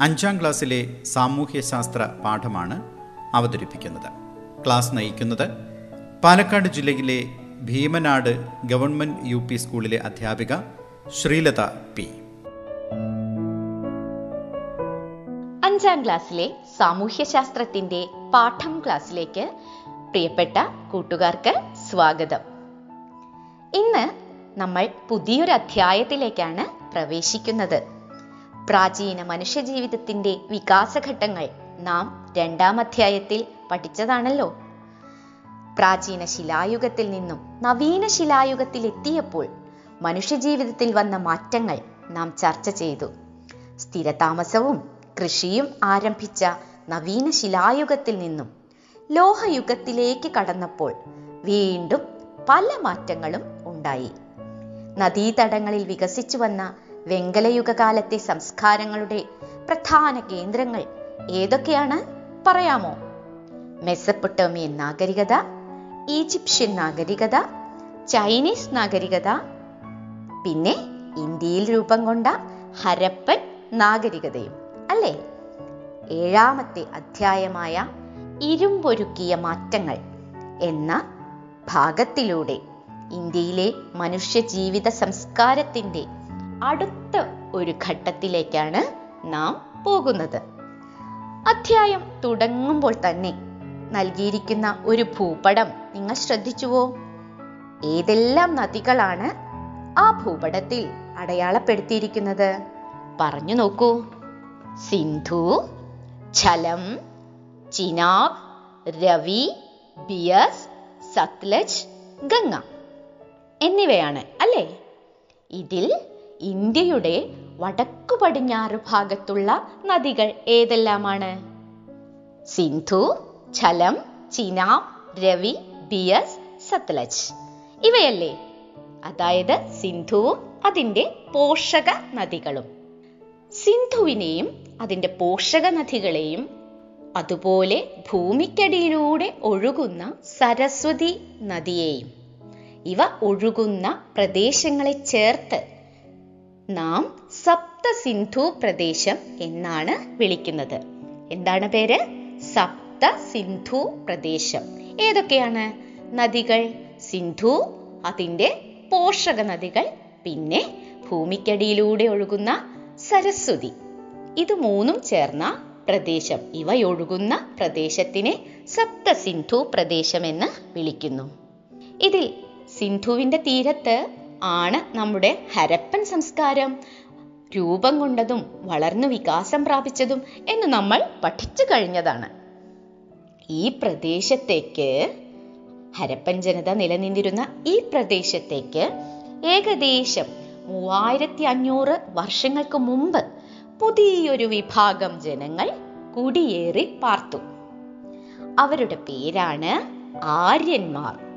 അഞ്ചാം ക്ലാസ്സിലെ സാമൂഹ്യശാസ്ത്ര പാഠമാണ് അവതരിപ്പിക്കുന്നത്. ക്ലാസ് നയിക്കുന്നത് പാലക്കാട് ജില്ലയിലെ ഭീമനാട് ഗവൺമെന്റ് യു പി സ്കൂളിലെ അധ്യാപിക ശ്രീലത പി. അഞ്ചാം ക്ലാസ്സിലെ സാമൂഹ്യശാസ്ത്രത്തിന്റെ പാഠം ക്ലാസ്സിലേക്ക് പ്രിയപ്പെട്ട കൂട്ടുകാർക്ക് സ്വാഗതം. ഇന്ന് നമ്മൾ പുതിയൊരു അധ്യായത്തിലേക്കാണ് പ്രവേശിക്കുന്നത്. പ്രാചീന മനുഷ്യജീവിതത്തിന്റെ വികാസഘട്ടങ്ങൾ നാം രണ്ടാം അധ്യായത്തിൽ പഠിച്ചതാണല്ലോ. പ്രാചീന ശിലായുഗത്തിൽ നിന്നും നവീന ശിലായുഗത്തിൽ എത്തിയപ്പോൾ മനുഷ്യജീവിതത്തിൽ വന്ന മാറ്റങ്ങൾ നാം ചർച്ച ചെയ്തു. സ്ഥിരതാമസവും കൃഷിയും ആരംഭിച്ച നവീന ശിലായുഗത്തിൽ നിന്നും ലോഹയുഗത്തിലേക്ക് കടന്നപ്പോൾ വീണ്ടും പല മാറ്റങ്ങളും ഉണ്ടായി. നദീതടങ്ങളിൽ വികസിച്ചു വന്ന വെങ്കലയുഗ കാലത്തെ സംസ്കാരങ്ങളുടെ പ്രധാന കേന്ദ്രങ്ങൾ ഏതൊക്കെയാണ്? പറയാമോ? മെസ്സപ്പൊട്ടോമിയൻ നാഗരികത ഈജിപ്ഷ്യൻ നാഗരികത ചൈനീസ് നാഗരികത പിന്നെ ഇന്ത്യയിൽ രൂപം കൊണ്ട ഹരപ്പൻ നാഗരികതയും അല്ലേ? ഏഴാമത്തെ അധ്യായമായ ഇരുമ്പൊരുക്കിയ മാറ്റങ്ങൾ എന്ന ഭാഗത്തിലൂടെ ഇന്ത്യയിലെ മനുഷ്യ ജീവിത സംസ്കാരത്തിന്റെ അടുത്ത ഒരു ഘട്ടത്തിലേക്കാണ് നാം പോകുന്നത്. അധ്യായം തുടങ്ങുമ്പോൾ തന്നെ നൽകിയിരിക്കുന്ന ഒരു ഭൂപടം നിങ്ങൾ ശ്രദ്ധിച്ചുവോ? ഏതെല്ലാം നദികളാണ് ആ ഭൂപടത്തിൽ അടയാളപ്പെടുത്തിയിരിക്കുന്നത്? പറഞ്ഞു നോക്കൂ. സിന്ധു ഛലം ചിനാബ് രവി ബിയസ് സത്ലജ് ഗംഗ എന്നിവയാണ് അല്ലേ? ഇതിൽ ഇന്ത്യയുടെ വടക്കു പടിഞ്ഞാറ് ഭാഗത്തുള്ള നദികൾ ഏതെല്ലാമാണ്? സിന്ധു ഝലം ചിനാബ് രവി ബിയസ് സത്ലജ്. ഇവയല്ലേ? അതായത് സിന്ധുവും അതിന്റെ പോഷക നദികളും. സിന്ധുവിനെയും അതിന്റെ പോഷക നദികളെയും അതുപോലെ ഭൂമിക്കടിയിലൂടെ ഒഴുകുന്ന സരസ്വതി നദിയെയും ഇവ ഒഴുകുന്ന പ്രദേശങ്ങളെ ചേർത്ത് നാം സപ്ത സിന്ധു പ്രദേശം എന്നാണ് വിളിക്കുന്നത്. എന്താണ് പേര്? സപ്ത സിന്ധു പ്രദേശം. ഏതൊക്കെയാണ്? നദികൾ സിന്ധു അതിന്റെ പോഷക നദികൾ പിന്നെ ഭൂമിക്കടിയിലൂടെ ഒഴുകുന്ന സരസ്വതി. ഇത് മൂന്നും ചേർന്ന പ്രദേശം. ഇവയൊഴുകുന്ന പ്രദേശത്തിനെ സപ്ത സിന്ധു പ്രദേശം എന്ന് വിളിക്കുന്നു. ഇതിൽ സിന്ധുവിന്റെ തീരത്ത് ആണ് നമ്മുടെ ഹരപ്പൻ സംസ്കാരം. രൂപം കൊണ്ടതും വളർന്നു വികാസം പ്രാപിച്ചതും എന്ന് നമ്മൾ പഠിച്ചു കഴിഞ്ഞതാണ്. ഈ പ്രദേശത്തേക്ക് ഹരപ്പൻ ജനത നിലനിന്നിരുന്ന ഈ പ്രദേശത്തേക്ക് ഏകദേശം മൂവായിരത്തി അഞ്ഞൂറ് വർഷങ്ങൾക്ക് മുമ്പ് പുതിയൊരു വിഭാഗം ജനങ്ങൾ കുടിയേറി പാർത്തു. അവരുടെ പേരാണ് ആര്യന്മാർ.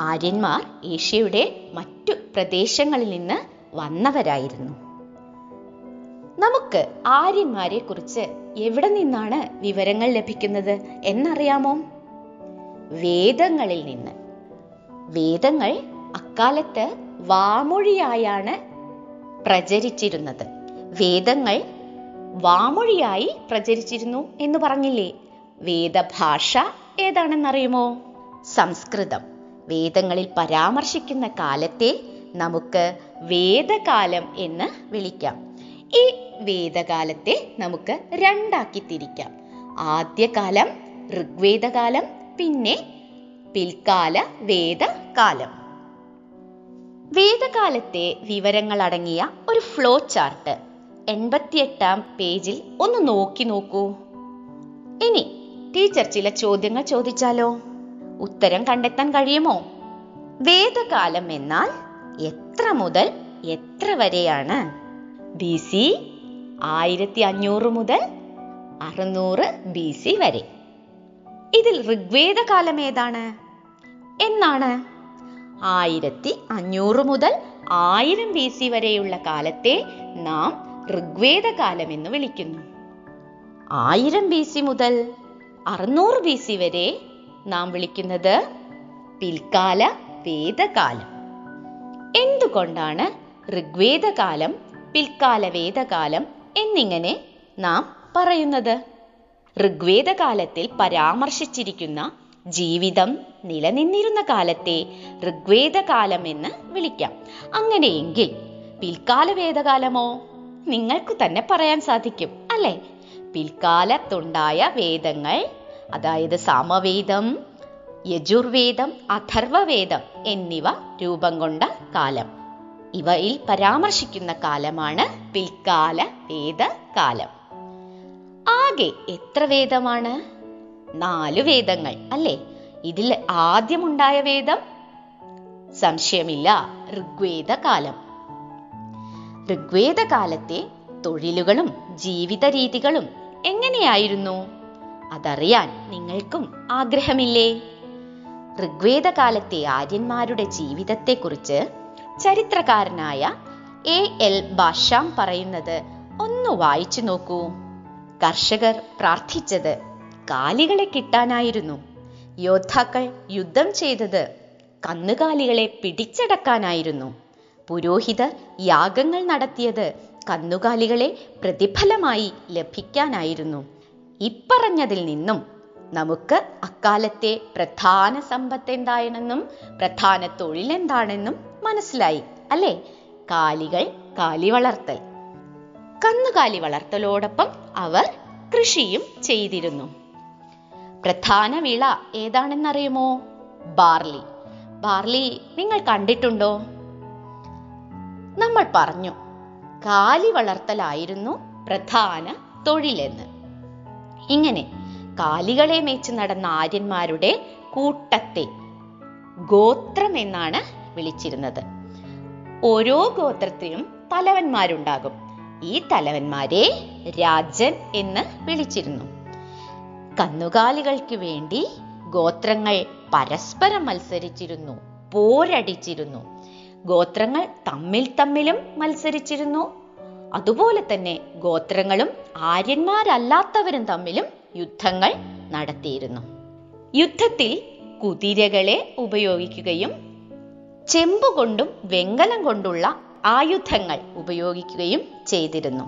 ആര്യന്മാർ ഏഷ്യയുടെ മറ്റു പ്രദേശങ്ങളിൽ നിന്ന് വന്നവരായിരുന്നു. നമുക്ക് ആര്യന്മാരെ കുറിച്ച് എവിടെ നിന്നാണ് വിവരങ്ങൾ ലഭിക്കുന്നത് എന്നറിയാമോ? വേദങ്ങളിൽ നിന്ന്. വേദങ്ങൾ അക്കാലത്ത് വാമൊഴിയായാണ് പ്രചരിച്ചിരുന്നത്. വേദങ്ങൾ വാമൊഴിയായി പ്രചരിച്ചിരുന്നു എന്ന് പറഞ്ഞില്ലേ? വേദഭാഷ ഏതാണെന്നറിയുമോ? സംസ്കൃതം. വേദങ്ങളിൽ പരാമർശിക്കുന്ന കാലത്തെ നമുക്ക് വേദകാലം എന്ന് വിളിക്കാം. ഈ വേദകാലത്തെ നമുക്ക് രണ്ടാക്കി തിരിക്കാം. ആദ്യകാലം ഋഗ്വേദകാലം പിന്നെ പിൽക്കാല വേദകാലം. വേദകാലത്തെ വിവരങ്ങൾ അടങ്ങിയ ഒരു ഫ്ലോ ചാർട്ട് എൺപത്തിയെട്ടാം പേജിൽ ഒന്ന് നോക്കി നോക്കൂ. ഇനി ടീച്ചർ ചില ചോദ്യങ്ങൾ ചോദിച്ചാലോ? ഉത്തരം കണ്ടെത്താൻ കഴിയുമോ? വേദകാലം എന്നാൽ എത്ര മുതൽ എത്ര വരെയാണ്? ബി സി ആയിരത്തി അഞ്ഞൂറ് മുതൽ അറുന്നൂറ് ബി സി വരെ. ഇതിൽ ഋഗ്വേദകാലം ഏതാണ്? എന്നാണ്. ആയിരത്തി അഞ്ഞൂറ് മുതൽ ആയിരം ബി സി വരെയുള്ള കാലത്തെ നാം ഋഗ്വേദ കാലം എന്ന് വിളിക്കുന്നു. ആയിരം ബി സി മുതൽ അറുന്നൂറ് ബി സി വരെ നാം വിളിക്കുന്നത് പിൽക്കാല വേദകാലം. എന്തുകൊണ്ടാണ് ഋഗ്വേദകാലം പിൽക്കാല വേദകാലം എന്നിങ്ങനെ നാം പറയുന്നത്? ഋഗ്വേദകാലത്തിൽ പരാമർശിച്ചിരിക്കുന്ന ജീവിതം നിലനിന്നിരുന്ന കാലത്തെ ഋഗ്വേദകാലം എന്ന് വിളിക്കാം. അങ്ങനെയെങ്കിൽ പിൽക്കാല വേദകാലമോ നിങ്ങൾക്ക് തന്നെ പറയാൻ സാധിക്കും അല്ലെ? പിൽക്കാലത്തുണ്ടായ വേദങ്ങൾ അതായത് സാമവേദം യജുർവേദം അഥർവവേദം എന്നിവ രൂപം കൊണ്ട കാലം. ഇവയിൽ പരാമർശിക്കുന്ന കാലമാണ് പിൽക്കാല വേദകാലം. ആകെ എത്ര വേദമാണ്? നാല് വേദങ്ങൾ അല്ലേ? ഇതിൽ ആദ്യമുണ്ടായ വേദം? സംശയമില്ല ഋഗ്വേദകാലം. ഋഗ്വേദകാലത്തെ തൊഴിലുകളും ജീവിത രീതികളും എങ്ങനെയായിരുന്നു? അതറിയാൻ നിങ്ങൾക്കും ആഗ്രഹമില്ലേ? ഋഗ്വേദകാലത്തെ ആര്യന്മാരുടെ ജീവിതത്തെക്കുറിച്ച് ചരിത്രകാരനായ എ എൽ ബാഷാം പറയുന്നത് ഒന്ന് വായിച്ചു നോക്കൂ. കർഷകർ പ്രാർത്ഥിച്ചത് കാലികളെ കിട്ടാനായിരുന്നു. യോദ്ധാക്കൾ യുദ്ധം ചെയ്തത് കന്നുകാലികളെ പിടിച്ചടക്കാനായിരുന്നു. പുരോഹിതർ യാഗങ്ങൾ നടത്തിയത് കന്നുകാലികളെ പ്രതിഫലമായി ലഭിക്കാനായിരുന്നു. ഇപ്പറഞ്ഞതിൽ നിന്നും നമുക്ക് അക്കാലത്തെ പ്രധാന സമ്പത്ത് എന്താണെന്നും പ്രധാന തൊഴിൽ എന്താണെന്നും മനസ്സിലായി അല്ലേ? കാലികൾ കാലി വളർത്തൽ. കന്നുകാലി വളർത്തലോടൊപ്പം അവർ കൃഷിയും ചെയ്തിരുന്നു. പ്രധാന വിള ഏതാണെന്നറിയുമോ? ബാർലി. ബാർലി നിങ്ങൾ കണ്ടിട്ടുണ്ടോ? നമ്മൾ പറഞ്ഞു കാലി വളർത്തലായിരുന്നു പ്രധാന തൊഴിലെന്ന്. ഇങ്ങനെ കാലികളെ മേച്ച് നടന്ന ആര്യന്മാരുടെ കൂട്ടത്തെ ഗോത്രം എന്നാണ് വിളിച്ചിരുന്നത്. ഓരോ ഗോത്രത്തിനും തലവന്മാരുണ്ടാകും. ഈ തലവന്മാരെ രാജൻ എന്ന് വിളിച്ചിരുന്നു. കന്നുകാലികൾക്ക് വേണ്ടി ഗോത്രങ്ങൾ പരസ്പരം മത്സരിച്ചിരുന്നു പോരടിച്ചിരുന്നു. ഗോത്രങ്ങൾ തമ്മിൽ തമ്മിലും മത്സരിച്ചിരുന്നു. അതുപോലെ തന്നെ ഗോത്രങ്ങളും ആര്യന്മാരല്ലാത്തവരും തമ്മിലും യുദ്ധങ്ങൾ നടത്തിയിരുന്നു. യുദ്ധത്തിൽ കുതിരകളെ ഉപയോഗിക്കുകയും ചെമ്പുകൊണ്ടും വെങ്കലം കൊണ്ടുള്ള ആയുധങ്ങൾ ഉപയോഗിക്കുകയും ചെയ്തിരുന്നു.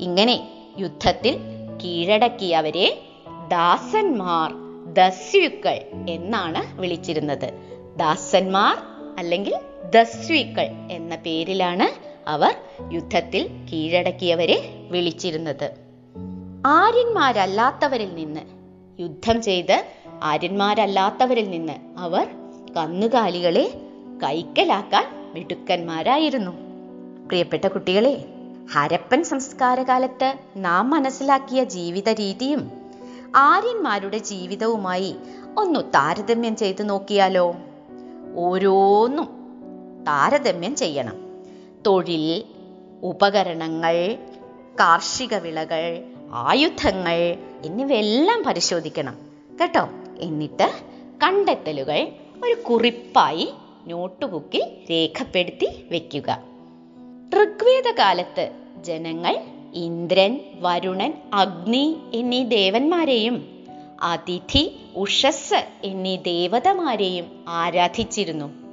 ഇങ്ങനെ യുദ്ധത്തിൽ കീഴടക്കിയവരെ ദാസന്മാർ ദസ്യുക്കൾ എന്നാണ് വിളിച്ചിരുന്നത്. ദാസന്മാർ അല്ലെങ്കിൽ ദസ്യുക്കൾ എന്ന പേരിലാണ് അവർ യുദ്ധത്തിൽ കീഴടക്കിയവരെ വിളിച്ചിരുന്നത്. ആര്യന്മാരല്ലാത്തവരിൽ നിന്ന് യുദ്ധം ചെയ്ത് ആര്യന്മാരല്ലാത്തവരിൽ നിന്ന് അവർ കന്നുകാലികളെ കൈക്കലാക്കാൻ മിടുക്കന്മാരായിരുന്നു. പ്രിയപ്പെട്ട കുട്ടികളെ ഹരപ്പൻ സംസ്കാരകാലത്ത് നാം മനസ്സിലാക്കിയ ജീവിത രീതിയും ആര്യന്മാരുടെ ജീവിതവുമായി ഒന്ന് താരതമ്യം ചെയ്തു നോക്കിയാലോ? ഓരോന്നും താരതമ്യം ചെയ്യണം. തൊഴിൽ ഉപകരണങ്ങൾ കാർഷിക വിളകൾ ആയുധങ്ങൾ എന്നിവയെല്ലാം പരിശോധിക്കണം. കേട്ടോ? എന്നിട്ട് കണ്ടെത്തലുകൾ ഒരു കുറിപ്പായി നോട്ടുബുക്കിൽ രേഖപ്പെടുത്തി വെക്കുക. ഋഗ്വേദ കാലത്ത് ജനങ്ങൾ ഇന്ദ്രൻ വരുണൻ അഗ്നി എന്നീ ദേവന്മാരെയും അതിഥി ഉഷസ് എന്നീ ദേവതമാരെയും ആരാധിച്ചിരുന്നു.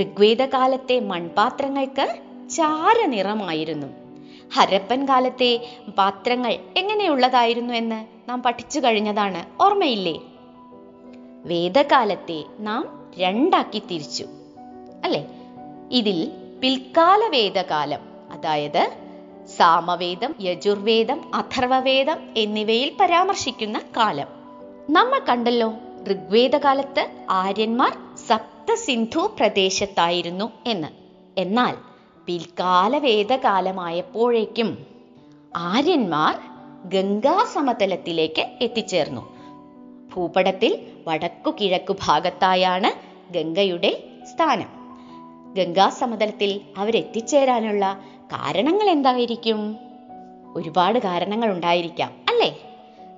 ഋഗ്വേദകാലത്തെ മൺപാത്രങ്ങൾക്ക് ചാരനിറമായിരുന്നു. ഹരപ്പൻ കാലത്തെ പാത്രങ്ങൾ എങ്ങനെയുള്ളതായിരുന്നു എന്ന് നാം പഠിച്ചു കഴിഞ്ഞതാണ് ഓർമ്മയില്ലേ? വേദകാലത്തെ നാം രണ്ടാക്കി തിരിച്ചു അല്ലെ? ഇതിൽ പിൽക്കാല വേദകാലം അതായത് സാമവേദം യജുർവേദം അഥർവവേദം എന്നിവയിൽ പരാമർശിക്കുന്ന കാലം. നമ്മൾ കണ്ടല്ലോ ഋഗ്വേദകാലത്ത് ആര്യന്മാർ സപ്തസിന്ധു പ്രദേശത്തായിരുന്നു എന്ന്. എന്നാൽ പിൽക്കാല വേദകാലമായപ്പോഴേക്കും ആര്യന്മാർ ഗംഗാ സമതലത്തിലേക്ക് എത്തിച്ചേർന്നു. ഭൂപടത്തിൽ വടക്കു കിഴക്കു ഭാഗത്തായാണ് ഗംഗയുടെ സ്ഥാനം. ഗംഗാ സമതലത്തിൽ അവരെത്തിച്ചേരാനുള്ള കാരണങ്ങൾ എന്തായിരിക്കും? ഒരുപാട് കാരണങ്ങൾ ഉണ്ടായിരിക്കാം അല്ലേ?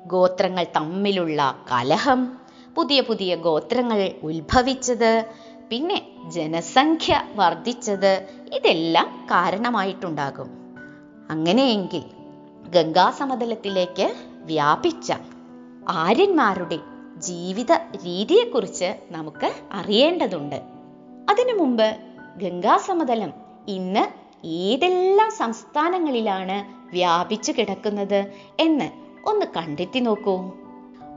ഗോത്രങ്ങൾ തമ്മിലുള്ള കലഹം പുതിയ പുതിയ ഗോത്രങ്ങൾ ഉത്ഭവിച്ചത് പിന്നെ ജനസംഖ്യ വർദ്ധിച്ചത് ഇതെല്ലാം കാരണമായിട്ടുണ്ടാകും. അങ്ങനെയെങ്കിൽ ഗംഗാസമതലത്തിലേക്ക് വ്യാപിച്ച ആര്യന്മാരുടെ ജീവിത രീതിയെക്കുറിച്ച് നമുക്ക് അറിയേണ്ടതുണ്ട്. അതിനു മുമ്പ് ഗംഗാസമതലം ഇന്ന് ഏതെല്ലാം സംസ്ഥാനങ്ങളിലാണ് വ്യാപിച്ചു കിടക്കുന്നത് എന്ന് ഒന്ന് കണ്ടെത്തി നോക്കൂ.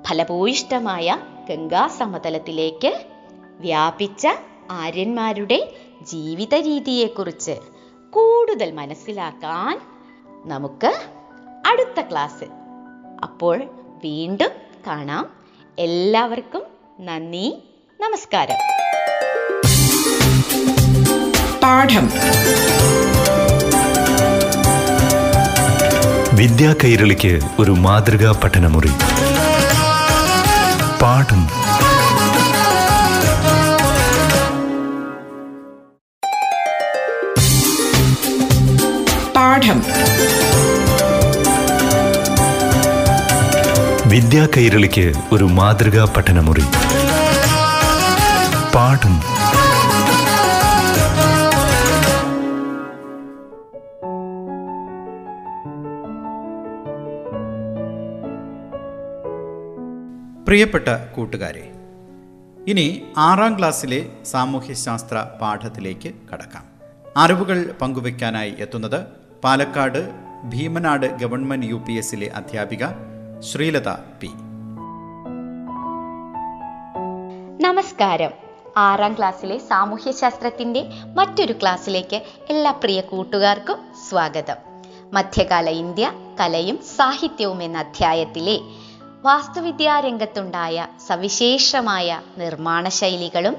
ഫലഭൂയിഷ്ടമായ ഗംഗാസമതലത്തിലേക്ക് വ്യാപിച്ച ആര്യന്മാരുടെ ജീവിത രീതിയെക്കുറിച്ച് കൂടുതൽ മനസ്സിലാക്കാൻ നമുക്ക് അടുത്ത ക്ലാസ് അപ്പോൾ വീണ്ടും കാണാം. എല്ലാവർക്കും നന്ദി നമസ്കാരം. പാഠം. വിദ്യാ കൈരളിക്ക് ഒരു മാതൃകാ പഠനമുറി. പാഠം. പാഠം. വിദ്യാ കൈരളിക്ക് ഒരു മാതൃകാ പഠനമുറി. പാഠം. പ്രിയപ്പെട്ട കൂട്ടുകാരെ ഇനി ആറാം ക്ലാസ്സിലെ സാമൂഹ്യശാസ്ത്ര പാഠത്തിലേക്ക് കടക്കാം. അറിവുകൾ പങ്കുവയ്ക്കാനായി എത്തുന്നത് Palakkad Bheemanad government U P എസിലെ അധ്യാപിക ശ്രീലത പി. നമസ്കാരം. ആറാം ക്ലാസ്സിലെ സാമൂഹ്യശാസ്ത്രത്തിന്റെ മറ്റൊരു ക്ലാസ്സിലേക്ക് എല്ലാ പ്രിയ കൂട്ടുകാർക്കും സ്വാഗതം. മധ്യകാല ഇന്ത്യ കലയും സാഹിത്യവും എന്ന അധ്യായത്തിലെ വാസ്തുവിദ്യാ രംഗത്തുണ്ടായ സവിശേഷമായ നിർമ്മാണ ശൈലികളും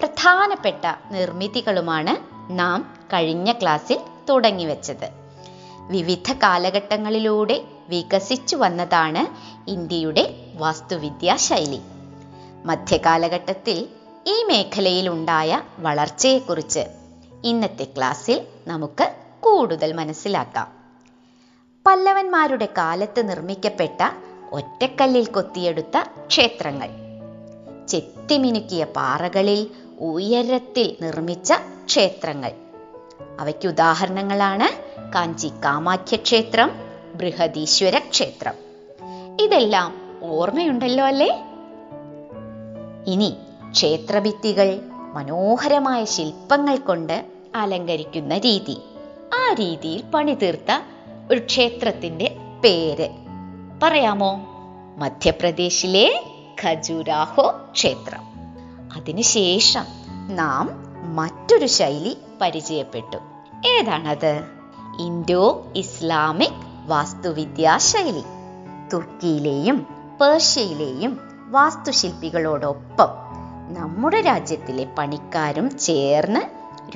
പ്രധാനപ്പെട്ട നിർമ്മിതികളുമാണ് നാം കഴിഞ്ഞ ക്ലാസ്സിൽ തുടങ്ങിവെച്ചത്. വിവിധ കാലഘട്ടങ്ങളിലൂടെ വികസിച്ചു വന്നതാണ് ഇന്ത്യയുടെ വാസ്തുവിദ്യാ ശൈലി. മധ്യകാലഘട്ടത്തിൽ ഈ മേഖലയിൽ ഉണ്ടായ വളർച്ചയെക്കുറിച്ച് ഇന്നത്തെ ക്ലാസ്സിൽ നമുക്ക് കൂടുതൽ മനസ്സിലാക്കാം. പല്ലവന്മാരുടെ കാലത്ത് നിർമ്മിക്കപ്പെട്ട ഒറ്റക്കല്ലിൽ കൊത്തിയെടുത്ത ക്ഷേത്രങ്ങൾ. ചെത്തിമിനുക്കിയ പാറകളിൽ ഉയരത്തിൽ നിർമ്മിച്ച ക്ഷേത്രങ്ങൾ. അവയ്ക്ക് ഉദാഹരണങ്ങളാണ് കാഞ്ചി കാമാഖ്യ ക്ഷേത്രം ബൃഹദീശ്വര ക്ഷേത്രം. ഇതെല്ലാം ഓർമ്മയുണ്ടല്ലോ അല്ലേ? ഇനി ക്ഷേത്രഭിത്തികൾ മനോഹരമായ ശില്പങ്ങൾ കൊണ്ട് അലങ്കരിക്കുന്ന രീതി. ആ രീതിയിൽ പണിതീർത്ത ഒരു ക്ഷേത്രത്തിന്റെ പേര്. പറയാമോ? മധ്യപ്രദേശിലെ ഖജുരാഹോ ക്ഷേത്രം. അതിനുശേഷം നാം മറ്റൊരു ശൈലി പരിചയപ്പെട്ടു. ഏതാണത്? ഇൻഡോ ഇസ്ലാമിക് വാസ്തുവിദ്യാ ശൈലി തുർക്കിയിലെയും പേർഷ്യയിലെയും വാസ്തുശില്പികളോടൊപ്പം നമ്മുടെ രാജ്യത്തിലെ പണിക്കാരും ചേർന്ന്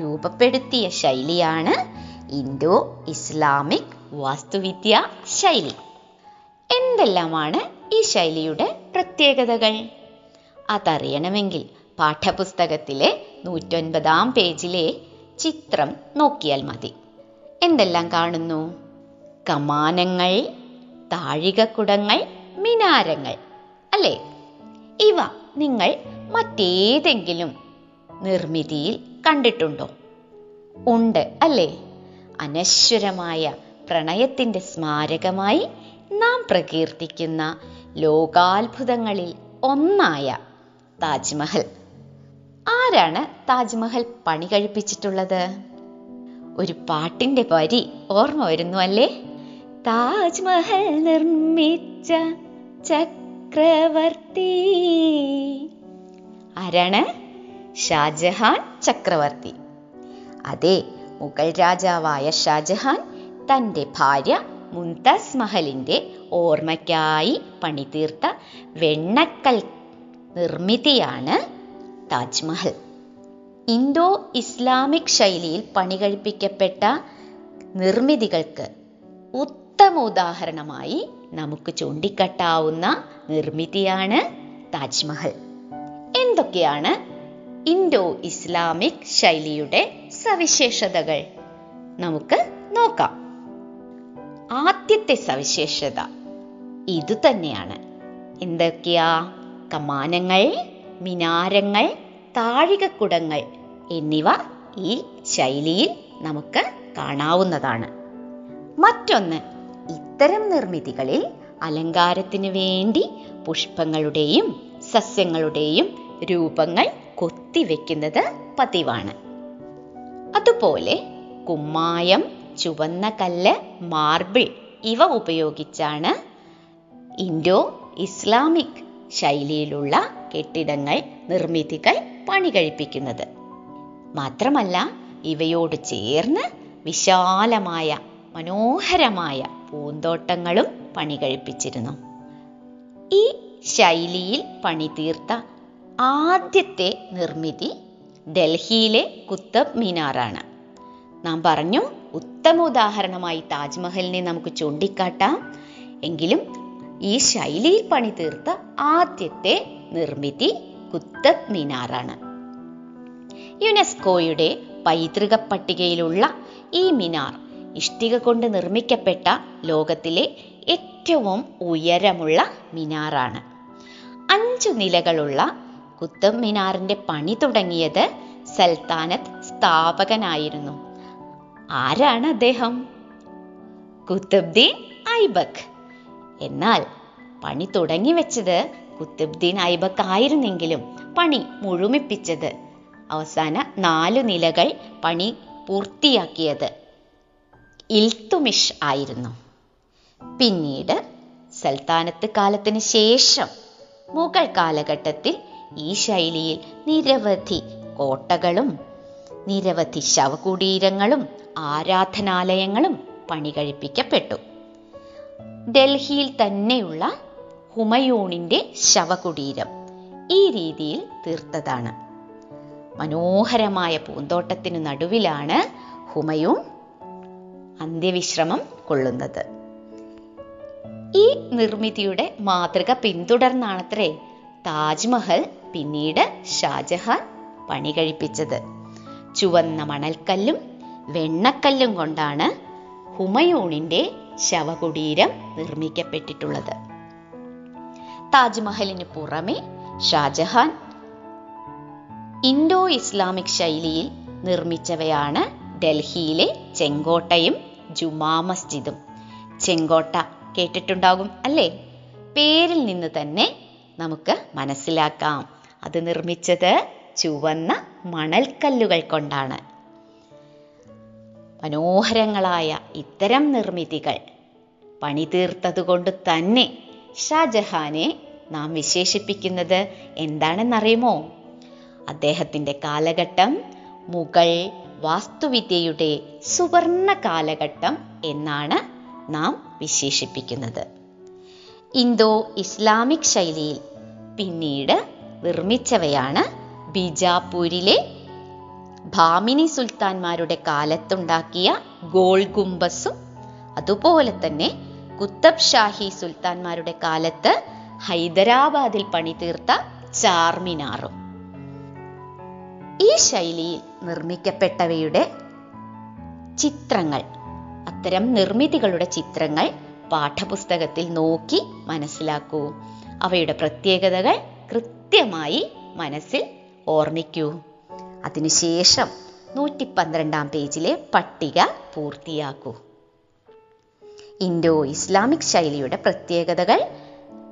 രൂപപ്പെടുത്തിയ ശൈലിയാണ് ഇൻഡോ ഇസ്ലാമിക് വാസ്തുവിദ്യ ശൈലി എന്തെല്ലാമാണ് ഈ ശൈലിയുടെ പ്രത്യേകതകൾ? അതറിയണമെങ്കിൽ പാഠപുസ്തകത്തിലെ നൂറ്റൊൻപതാം പേജിലെ ചിത്രം നോക്കിയാൽ മതി. എന്തെല്ലാം കാണുന്നു? കമാനങ്ങൾ താഴികക്കുടങ്ങൾ മിനാരങ്ങൾ അല്ലേ? ഇവ നിങ്ങൾ മറ്റേതെങ്കിലും നിർമ്മിതിയിൽ കണ്ടിട്ടുണ്ടോ? ഉണ്ട് അല്ലേ? അനശ്വരമായ പ്രണയത്തിന്റെ സ്മാരകമായി നാം പ്രകീർത്തിക്കുന്ന ലോകാത്ഭുതങ്ങളിൽ ഒന്നായ താജ്മഹൽ. ആരാണ് താജ്മഹൽ പണി കഴിപ്പിച്ചിട്ടുള്ളത്? ഒരു പാട്ടിന്റെ വരി ഓർമ്മ വരുന്നു അല്ലേ? താജ്മഹൽ നിർമ്മിച്ച ചക്രവർത്തി. ആരാണ്? ഷാജഹാൻ ചക്രവർത്തി. അതെ മുഗൾ രാജാവായ ഷാജഹാൻ തന്റെ ഭാര്യ മുംതാസ് മഹലിന്റെ ഓർമ്മയ്ക്കായി പണിതീർത്ത വെണ്ണക്കൽ നിർമ്മിതിയാണ് താജ്മഹൽ. ഇൻഡോ ഇസ്ലാമിക് ശൈലിയിൽ പണികഴിപ്പിക്കപ്പെട്ട നിർമ്മിതികൾക്ക് ഉത്തമ ഉദാഹരണമായി നമുക്ക് ചൂണ്ടിക്കട്ടാവുന്ന നിർമ്മിതിയാണ് താജ്മഹൽ. എന്തൊക്കെയാണ് ഇൻഡോ ഇസ്ലാമിക് ശൈലിയുടെ സവിശേഷതകൾ? നമുക്ക് നോക്കാം. ആദ്യത്തെ സവിശേഷത ഇതുതന്നെയാണ് എന്തൊക്കെയാ? കമാനങ്ങൾ മിനാരങ്ങൾ താഴികക്കുടങ്ങൾ എന്നിവ ഈ ശൈലിയിൽ നമുക്ക് കാണാവുന്നതാണ്. മറ്റൊന്ന് ഇത്തരം നിർമ്മിതികളിൽ അലങ്കാരത്തിന് വേണ്ടി പുഷ്പങ്ങളുടെയും സസ്യങ്ങളുടെയും രൂപങ്ങൾ കൊത്തിവെക്കുന്നത് പതിവാണ്. അതുപോലെ കുമ്മായം ചുവന്ന കല്ല് മാർബിൾ ഇവ ഉപയോഗിച്ചാണ് ഇൻഡോ ഇസ്ലാമിക് ശൈലിയിലുള്ള കെട്ടിടങ്ങൾ നിർമ്മിതികൾ പണി കഴിപ്പിക്കുന്നത് മാത്രമല്ല ഇവയോട് ചേർന്ന് വിശാലമായ മനോഹരമായ പൂന്തോട്ടങ്ങളും പണി കഴിപ്പിച്ചിരുന്നു ഈ ശൈലിയിൽ പണി തീർത്ത ആദ്യത്തെ നിർമ്മിതി ഡൽഹിയിലെ കുത്തബ് മിനാറാണ്. നാം പറഞ്ഞു ഉത്തമ ഉദാഹരണമായി താജ്മഹലിനെ നമുക്ക് ചൂണ്ടിക്കാട്ടാം. എങ്കിലും ഈ ശൈലിയിൽ പണി തീർത്ത ആദ്യത്തെ നിർമ്മിതി കുത്തബ് മീനാറാണ്. യുനെസ്കോയുടെ പൈതൃക പട്ടികയിലുള്ള ഈ മിനാർ ഇഷ്ടിക കൊണ്ട് നിർമ്മിക്കപ്പെട്ട ലോകത്തിലെ ഏറ്റവും ഉയരമുള്ള മിനാറാണ്. അഞ്ചു നിലകളുള്ള കുത്തബ് മിനാറിന്റെ പണി തുടങ്ങിയത് സൽത്താനത്ത് സ്ഥാപകനായിരുന്നു. ആരാണ് അദ്ദേഹം? കുത്തബ്ദീൻ ഐബക്. എന്നാൽ പണി തുടങ്ങി വെച്ചത് കുത്തബ്ദീൻ ഐബക് ആയിരുന്നെങ്കിലും പണി മുഴുമിപ്പിച്ചത് അവസാന നാലു നിലകൾ പണി പൂർത്തിയാക്കിയത്. ഇൽത്തുമിഷ് ആയിരുന്നു. പിന്നീട് സൽത്താനത്ത് കാലത്തിന് ശേഷം മുഗൾ കാലഘട്ടത്തിൽ ഈ ശൈലിയിൽ നിരവധി കോട്ടകളും നിരവധി ശവകുടീരങ്ങളും ആരാധനാലയങ്ങളും പണി കഴിപ്പിക്കപ്പെട്ടു ഡൽഹിയിൽ തന്നെയുള്ള ഹുമയൂണിന്റെ ശവകുടീരം ഈ രീതിയിൽ തീർത്തതാണ്. മനോഹരമായ പൂന്തോട്ടത്തിനു നടുവിലാണ് ഹുമയൂൺ അന്ത്യവിശ്രമം കൊള്ളുന്നത്. ഈ നിർമ്മിതിയുടെ മാതൃക പിന്തുടർന്നാണത്രേ താജ്മഹൽ പിന്നീട് ഷാജഹാൻ പണി കഴിപ്പിച്ചത്. ചുവന്ന മണൽക്കല്ലും വെണ്ണക്കല്ലും കൊണ്ടാണ് ഹുമയൂണിന്റെ ശവകുടീരം നിർമ്മിക്കപ്പെട്ടിട്ടുള്ളത്. താജ്മഹലിന് പുറമെ ഷാജഹാൻ ഇൻഡോ ഇസ്ലാമിക് ശൈലിയിൽ നിർമ്മിച്ചവയാണ് ഡൽഹിയിലെ ചെങ്കോട്ടയും ജുമാ മസ്ജിദും. ചെങ്കോട്ട കേട്ടിട്ടുണ്ടാകും അല്ലേ? പേരിൽ നിന്ന് തന്നെ നമുക്ക് മനസ്സിലാക്കാം. അത് നിർമ്മിച്ചത് ചുവന്ന മണൽക്കല്ലുകൾ കൊണ്ടാണ്. മനോഹരങ്ങളായ ഇത്തരം നിർമ്മിതികൾ പണിതീർത്തതുകൊണ്ട് തന്നെ ഷാജഹാനെ നാം വിശേഷിപ്പിക്കുന്നത് എന്താണെന്നറിയുമോ? അദ്ദേഹത്തിന്റെ കാലഘട്ടം മുഗൾ വാസ്തുവിദ്യയുടെ സുവർണ കാലഘട്ടം എന്നാണ് നാം വിശേഷിപ്പിക്കുന്നത്. ഇന്തോ ഇസ്ലാമിക് ശൈലിയിൽ പിന്നീട് നിർമ്മിച്ചവയാണ് ബിജാപൂരിലെ ഭാമിനി സുൽത്താൻമാരുടെ കാലത്തുണ്ടാക്കിയ ഗോൾ ഗുംബസും അതുപോലെ തന്നെ കുത്തബ് ഷാഹി സുൽത്താൻമാരുടെ കാലത്ത് ഹൈദരാബാദിൽ പണിതീർത്ത ചാർമിനാറും. ഈ ശൈലിയിൽ നിർമ്മിക്കപ്പെട്ടവയുടെ ചിത്രങ്ങൾ അത്തരം നിർമ്മിതികളുടെ ചിത്രങ്ങൾ പാഠപുസ്തകത്തിൽ നോക്കി മനസ്സിലാക്കൂ. അവയുടെ പ്രത്യേകതകൾ കൃത്യമായി മനസ്സിൽ ഓർമ്മിക്കൂ. അതിനുശേഷം നൂറ്റി പന്ത്രണ്ടാം പേജിലെ പട്ടിക പൂർത്തിയാക്കൂ. ഇൻഡോ ഇസ്ലാമിക് ശൈലിയുടെ പ്രത്യേകതകൾ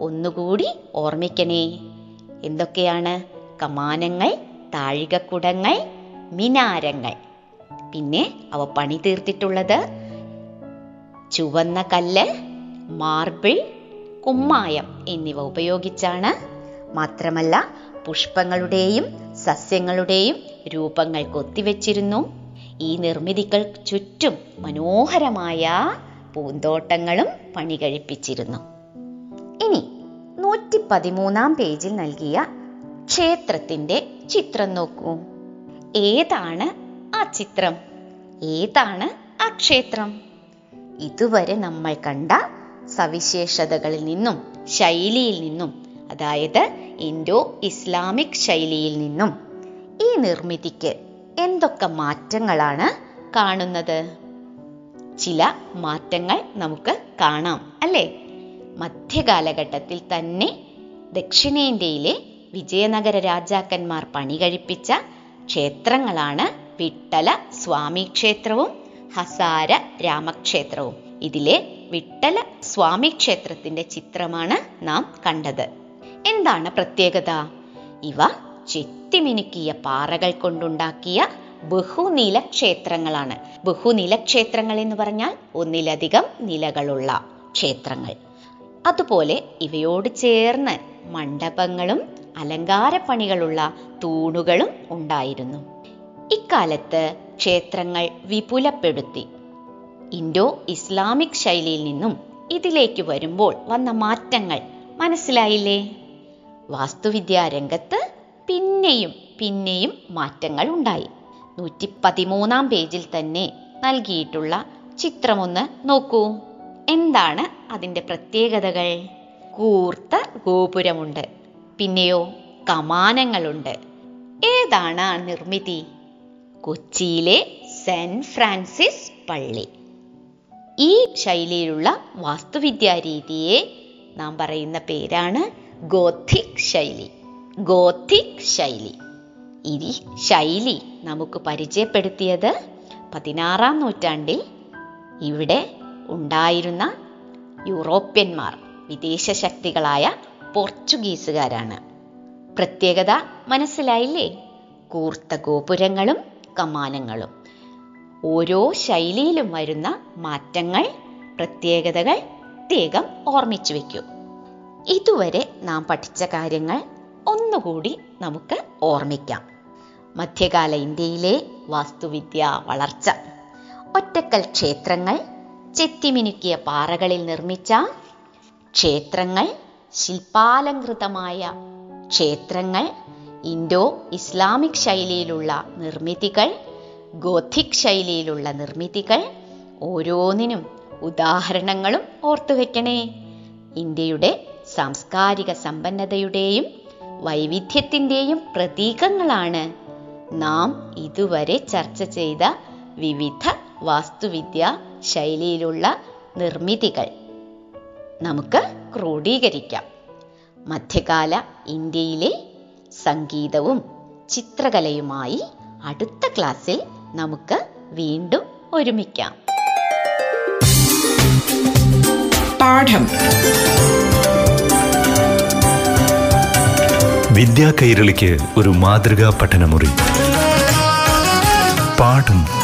ഒന്നുകൂടി ഓർമ്മിക്കണേ. എന്തൊക്കെയാണ്? കമാനങ്ങൾ താഴികക്കുടങ്ങൾ മിനാരങ്ങൾ. പിന്നെ അവ പണി തീർത്തിട്ടുള്ളത് ചുവന്ന കല്ല് മാർബിൾ കുമ്മായം എന്നിവ ഉപയോഗിച്ചാണ്. മാത്രമല്ല പുഷ്പങ്ങളുടെയും സസ്യങ്ങളുടെയും രൂപങ്ങൾ കൊത്തിവെച്ചിരുന്നു ഈ നിർമ്മിതികൾ ചുറ്റും മനോഹരമായ പൂന്തോട്ടങ്ങളും പണി കഴിപ്പിച്ചിരുന്നു ഇനി നൂറ്റി പതിമൂന്നാം പേജിൽ നൽകിയ ക്ഷേത്രത്തിന്റെ ചിത്രം നോക്കൂ. ഏതാണ് ആ ചിത്രം? ഏതാണ് ആ ക്ഷേത്രം? ഇതുവരെ നമ്മൾ കണ്ട സവിശേഷതകളിൽ നിന്നും ശൈലിയിൽ നിന്നും അതായത് ഇൻഡോ ഇസ്ലാമിക് ശൈലിയിൽ നിന്നും ഈ നിർമ്മിതിക്ക് എന്തൊക്കെ മാറ്റങ്ങളാണ് കാണുന്നത്? ചില മാറ്റങ്ങൾ നമുക്ക് കാണാം അല്ലേ? മധ്യകാലഘട്ടത്തിൽ തന്നെ ദക്ഷിണേന്ത്യയിലെ വിജയനഗര രാജാക്കന്മാർ പണി കഴിപ്പിച്ച ക്ഷേത്രങ്ങളാണ് വിട്ടല സ്വാമി ക്ഷേത്രവും ഹസാര രാമക്ഷേത്രവും. ഇതിലെ വിട്ടല സ്വാമി ക്ഷേത്രത്തിന്റെ ചിത്രമാണ് നാം കണ്ടത്. എന്താണ് പ്രത്യേകത? ഇവ ചെത്തിമിനുക്കിയ പാറകൾ കൊണ്ടുണ്ടാക്കിയ ബഹുനില ക്ഷേത്രങ്ങളാണ്. ബഹുനില ക്ഷേത്രങ്ങൾ എന്ന് പറഞ്ഞാൽ ഒന്നിലധികം നിലകളുള്ള ക്ഷേത്രങ്ങൾ. അതുപോലെ ഇവയോട് ചേർന്ന് മണ്ഡപങ്ങളും അലങ്കാരപ്പണികളുള്ള തൂണുകളും ഉണ്ടായിരുന്നു. ഇക്കാലത്ത് ക്ഷേത്രങ്ങൾ വിപുലപ്പെടുത്തി. ഇൻഡോ ഇസ്ലാമിക് ശൈലിയിൽ നിന്നും ഇതിലേക്ക് വരുമ്പോൾ വന്ന മാറ്റങ്ങൾ മനസ്സിലായില്ലേ? വാസ്തുവിദ്യാ രംഗത്ത് പിന്നെയും പിന്നെയും മാറ്റങ്ങൾ ഉണ്ടായി. നൂറ്റി പതിമൂന്നാം പേജിൽ തന്നെ നൽകിയിട്ടുള്ള ചിത്രമൊന്ന് നോക്കൂ. എന്താണ് അതിന്റെ പ്രത്യേകതകൾ? കൂർത്ത ഗോപുരമുണ്ട്. പിന്നെയോ കമാനങ്ങളുണ്ട്. ഏതാണ് ആ നിർമ്മിതി? കൊച്ചിയിലെ സെന്റ് ഫ്രാൻസിസ് പള്ളി. ഈ ശൈലിയിലുള്ള വാസ്തുവിദ്യാ രീതിയെ നാം പറയുന്ന പേരാണ് ഗോഥിക് ശൈലി. ഗോഥിക് ശൈലി. ഈ ശൈലി നമുക്ക് പരിചയപ്പെടുത്തിയത് പതിനാറാം നൂറ്റാണ്ടിൽ ഇവിടെ ഉണ്ടായിരുന്ന യൂറോപ്യന്മാർ വിദേശ ശക്തികളായ പോർച്ചുഗീസുകാരാണ്. പ്രത്യേകത മനസ്സിലായില്ലേ? കൂർത്ത ഗോപുരങ്ങളും കമാനങ്ങളും. ഓരോ ശൈലിയിലും വരുന്ന മാറ്റങ്ങൾ പ്രത്യേകതകൾ പ്രത്യേകം ഓർമ്മിച്ചു വയ്ക്കൂ ഇതുവരെ നാം പഠിച്ച കാര്യങ്ങൾ ഒന്നുകൂടി നമുക്ക് ഓർമ്മിക്കാം. മധ്യകാല ഇന്ത്യയിലെ വാസ്തുവിദ്യ വളർച്ച. ഒറ്റക്കൽ ക്ഷേത്രങ്ങൾ ചെത്തിമിനുക്കിയ പാറകളിൽ നിർമ്മിച്ച ക്ഷേത്രങ്ങൾ ശില്പാലങ്കൃതമായ ക്ഷേത്രങ്ങൾ ഇൻഡോ ഇസ്ലാമിക് ശൈലിയിലുള്ള നിർമ്മിതികൾ ഗോഥിക് ശൈലിയിലുള്ള നിർമ്മിതികൾ ഓരോന്നിനും ഉദാഹരണങ്ങളും ഓർത്തുവെക്കണേ ഇന്ത്യയുടെ സാംസ്കാരിക സമ്പന്നതയുടെയും വൈവിധ്യത്തിന്റെയും പ്രതീകങ്ങളാണ് നാം ഇതുവരെ ചർച്ച ചെയ്ത വിവിധ വാസ്തുവിദ്യ ശൈലിയിലുള്ള നിർമ്മിതികൾ. നമുക്ക് ക്രോഡീകരിക്കാം. മധ്യകാല ഇന്ത്യയിലെ സംഗീതവും ചിത്രകലയുമായി അടുത്ത ക്ലാസ്സിൽ നമുക്ക് വീണ്ടും ഒരുമിക്കാം. പാഠം. വിദ്യാ കൈരളിക്ക് ഒരു മാതൃകാ പഠനമുറി. പാഠം.